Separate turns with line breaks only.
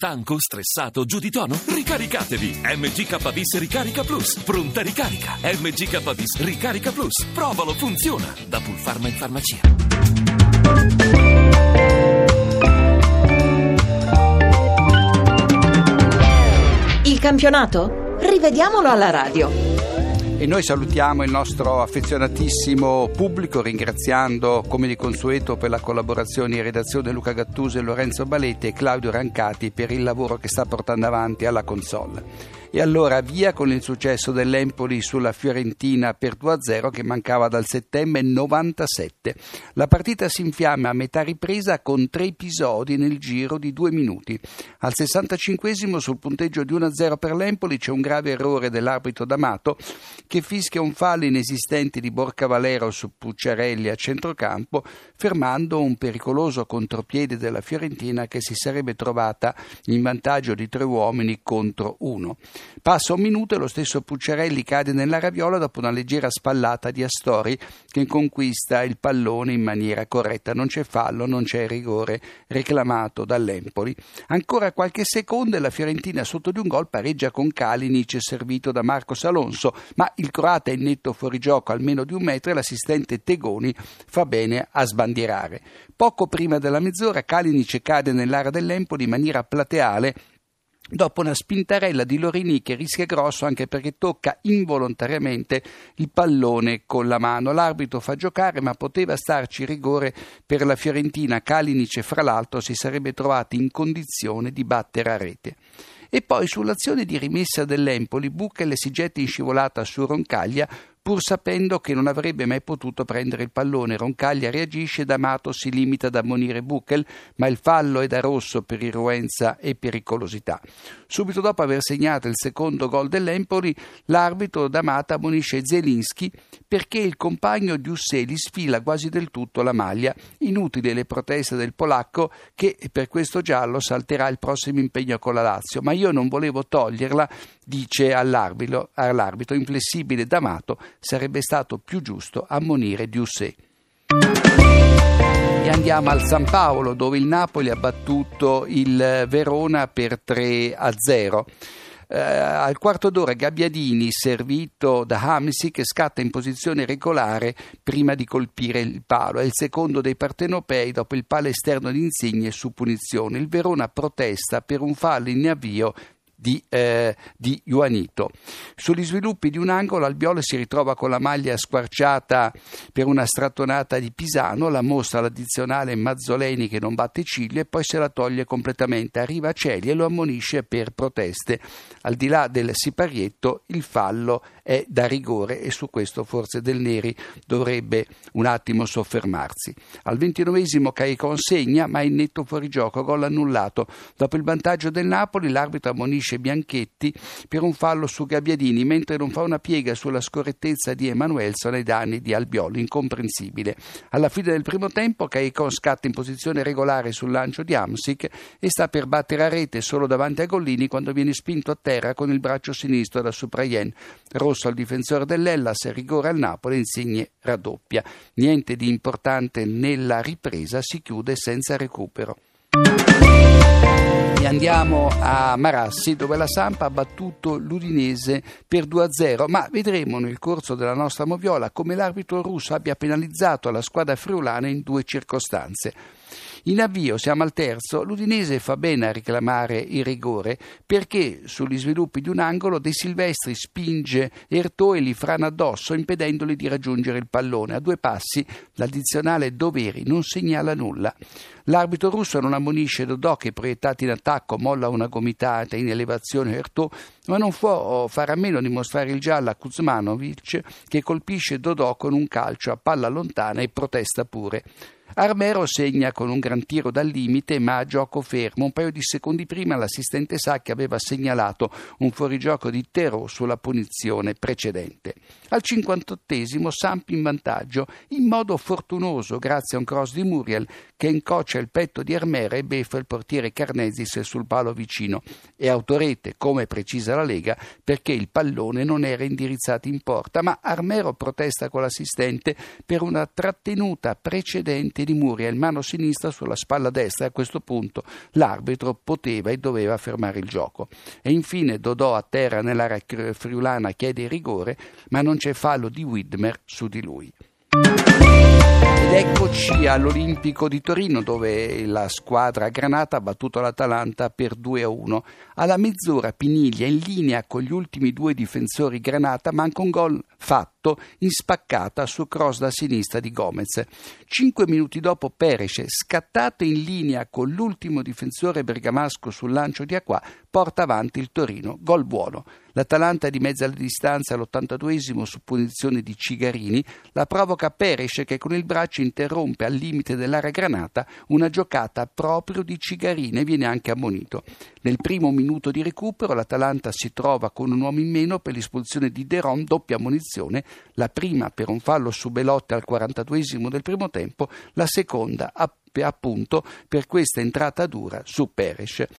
Stanco, stressato, giù di tono? Ricaricatevi! MGKBIS Ricarica Plus. Pronta ricarica. MGKBIS Ricarica Plus. Provalo, funziona. Da Pulpharma in farmacia.
Il campionato? Rivediamolo alla radio.
E noi salutiamo il nostro affezionatissimo pubblico ringraziando come di consueto per la collaborazione in redazione Luca Gattuso e Lorenzo Baletti e Claudio Rancati per il lavoro che sta portando avanti alla console. E allora via con il successo dell'Empoli sulla Fiorentina per 2-0 che mancava dal settembre 97. La partita si infiamma a metà ripresa con tre episodi nel giro di due minuti. Al 65 sul punteggio di 1-0 per l'Empoli c'è un grave errore dell'arbitro D'Amato che fischia un fallo inesistente di Borca Valero su Pucciarelli a centrocampo, fermando un pericoloso contropiede della Fiorentina che si sarebbe trovata in vantaggio di tre uomini contro uno. Passa un minuto e lo stesso Pucciarelli cade nella raviola dopo una leggera spallata di Astori che conquista il pallone in maniera corretta. Non c'è fallo, non c'è rigore reclamato dall'Empoli. Ancora qualche secondo e la Fiorentina sotto di un gol pareggia con Kalinic servito da Marcos Alonso, ma il croata è in netto fuorigioco almeno di un metro e l'assistente Tegoni fa bene a sbandierare. Poco prima della mezz'ora Kalinic cade nell'area dell'Empoli in maniera plateale dopo una spintarella di Lorini che rischia grosso anche perché tocca involontariamente il pallone con la mano. L'arbitro fa giocare ma poteva starci rigore per la Fiorentina. Kalinic fra l'altro si sarebbe trovato in condizione di battere a rete. E poi sull'azione di rimessa dell'Empoli, Buchel si getta in scivolata su Roncaglia pur sapendo che non avrebbe mai potuto prendere il pallone. Roncaglia reagisce, D'Amato si limita ad ammonire Buchel, ma il fallo è da rosso per irruenza e pericolosità. Subito dopo aver segnato il secondo gol dell'Empoli, l'arbitro D'Amato ammonisce Zelinski perché il compagno di Usseli sfila quasi del tutto la maglia. Inutili le proteste del polacco che per questo giallo salterà il prossimo impegno con la Lazio, ma io non volevo toglierla, dice all'arbitro, all'arbitro inflessibile D'Amato sarebbe stato più giusto ammonire Diussé. E andiamo al San Paolo dove il Napoli ha battuto il Verona per 3 a 0. Eh, al quarto d'ora Gabbiadini, servito da Hamsi, che scatta in posizione regolare prima di colpire il palo. È il secondo dei partenopei dopo il palo esterno di Insigne su punizione. Il Verona protesta per un fallo in avvio di, eh, di Juanito. Sugli sviluppi di un angolo Albiol si ritrova con la maglia squarciata per una strattonata di Pisano, la mostra l'addizionale Mazzoleni che non batte ciglia e poi se la toglie completamente. Arriva a Celi e lo ammonisce per proteste. Al di là del siparietto il fallo è da rigore e su questo forse Del Neri dovrebbe un attimo soffermarsi. Al ventinovesimo Caicon segna ma in netto fuorigioco, gol annullato. Dopo il vantaggio del Napoli l'arbitro ammonisce punisce Bianchetti per un fallo su Gabbiadini, mentre non fa una piega sulla scorrettezza di Emanuelson ai danni di Albiolo, incomprensibile. Alla fine del primo tempo Caicon scatta in posizione regolare sul lancio di Amsic e sta per battere a rete solo davanti a Gollini quando viene spinto a terra con il braccio sinistro da Supraien. Rosso al difensore dell'Ellas, rigore al Napoli, Insigne raddoppia. Niente di importante nella ripresa, si chiude senza recupero. Andiamo a Marassi dove la Sampa ha battuto l'Udinese per 2-0, ma vedremo nel corso della nostra moviola come l'arbitro russo abbia penalizzato la squadra friulana in due circostanze. In avvio, siamo al terzo, l'Udinese fa bene a reclamare il rigore perché sugli sviluppi di un angolo De Silvestri spinge Ertò e li frana addosso impedendoli di raggiungere il pallone. A due passi l'addizionale Doveri non segnala nulla. L'arbitro russo non ammonisce Dodò che proiettato in attacco molla una gomitata in elevazione Ertò, ma non può fare a meno di mostrare il giallo a Kuzmanovic che colpisce Dodò con un calcio a palla lontana e protesta pure. Armero segna con un gran tiro dal limite, ma a gioco fermo. Un paio di secondi prima l'assistente Sacchi aveva segnalato un fuorigioco di Terò sulla punizione precedente. Al 58esimo Samp in vantaggio, in modo fortunoso grazie a un cross di Muriel che incoccia il petto di Armero e beffa il portiere Carnesis sul palo vicino. E autorete, come precisa la Lega, perché il pallone non era indirizzato in porta, ma Armero protesta con l'assistente per una trattenuta precedente mente di Muria il mano sinistra sulla spalla destra e a questo punto l'arbitro poteva e doveva fermare il gioco. E infine Dodò a terra nell'area friulana chiede il rigore, ma non c'è fallo di Widmer su di lui. Ed eccoci all'Olimpico di Torino dove la squadra Granata ha battuto l'Atalanta per 2 a 1. Alla mezz'ora Piniglia in linea con gli ultimi due difensori Granata manca un gol fatto in spaccata su cross da sinistra di Gomez. Cinque minuti dopo Peresce, scattato in linea con l'ultimo difensore bergamasco sul lancio di Acqua, porta avanti il Torino. Gol buono. L'Atalanta di mezza distanza all'82esimo su punizione di Cigarini la provoca Peresce che con il braccio interrompe al limite dell'area granata una giocata proprio di Cigarini e viene anche ammonito. Nel primo minuto di recupero l'Atalanta si trova con un uomo in meno per l'espulsione di Deron, doppia ammonizione, la prima per un fallo su Belotti al 42esimo del primo tempo, la seconda appunto per questa entrata dura su Peres.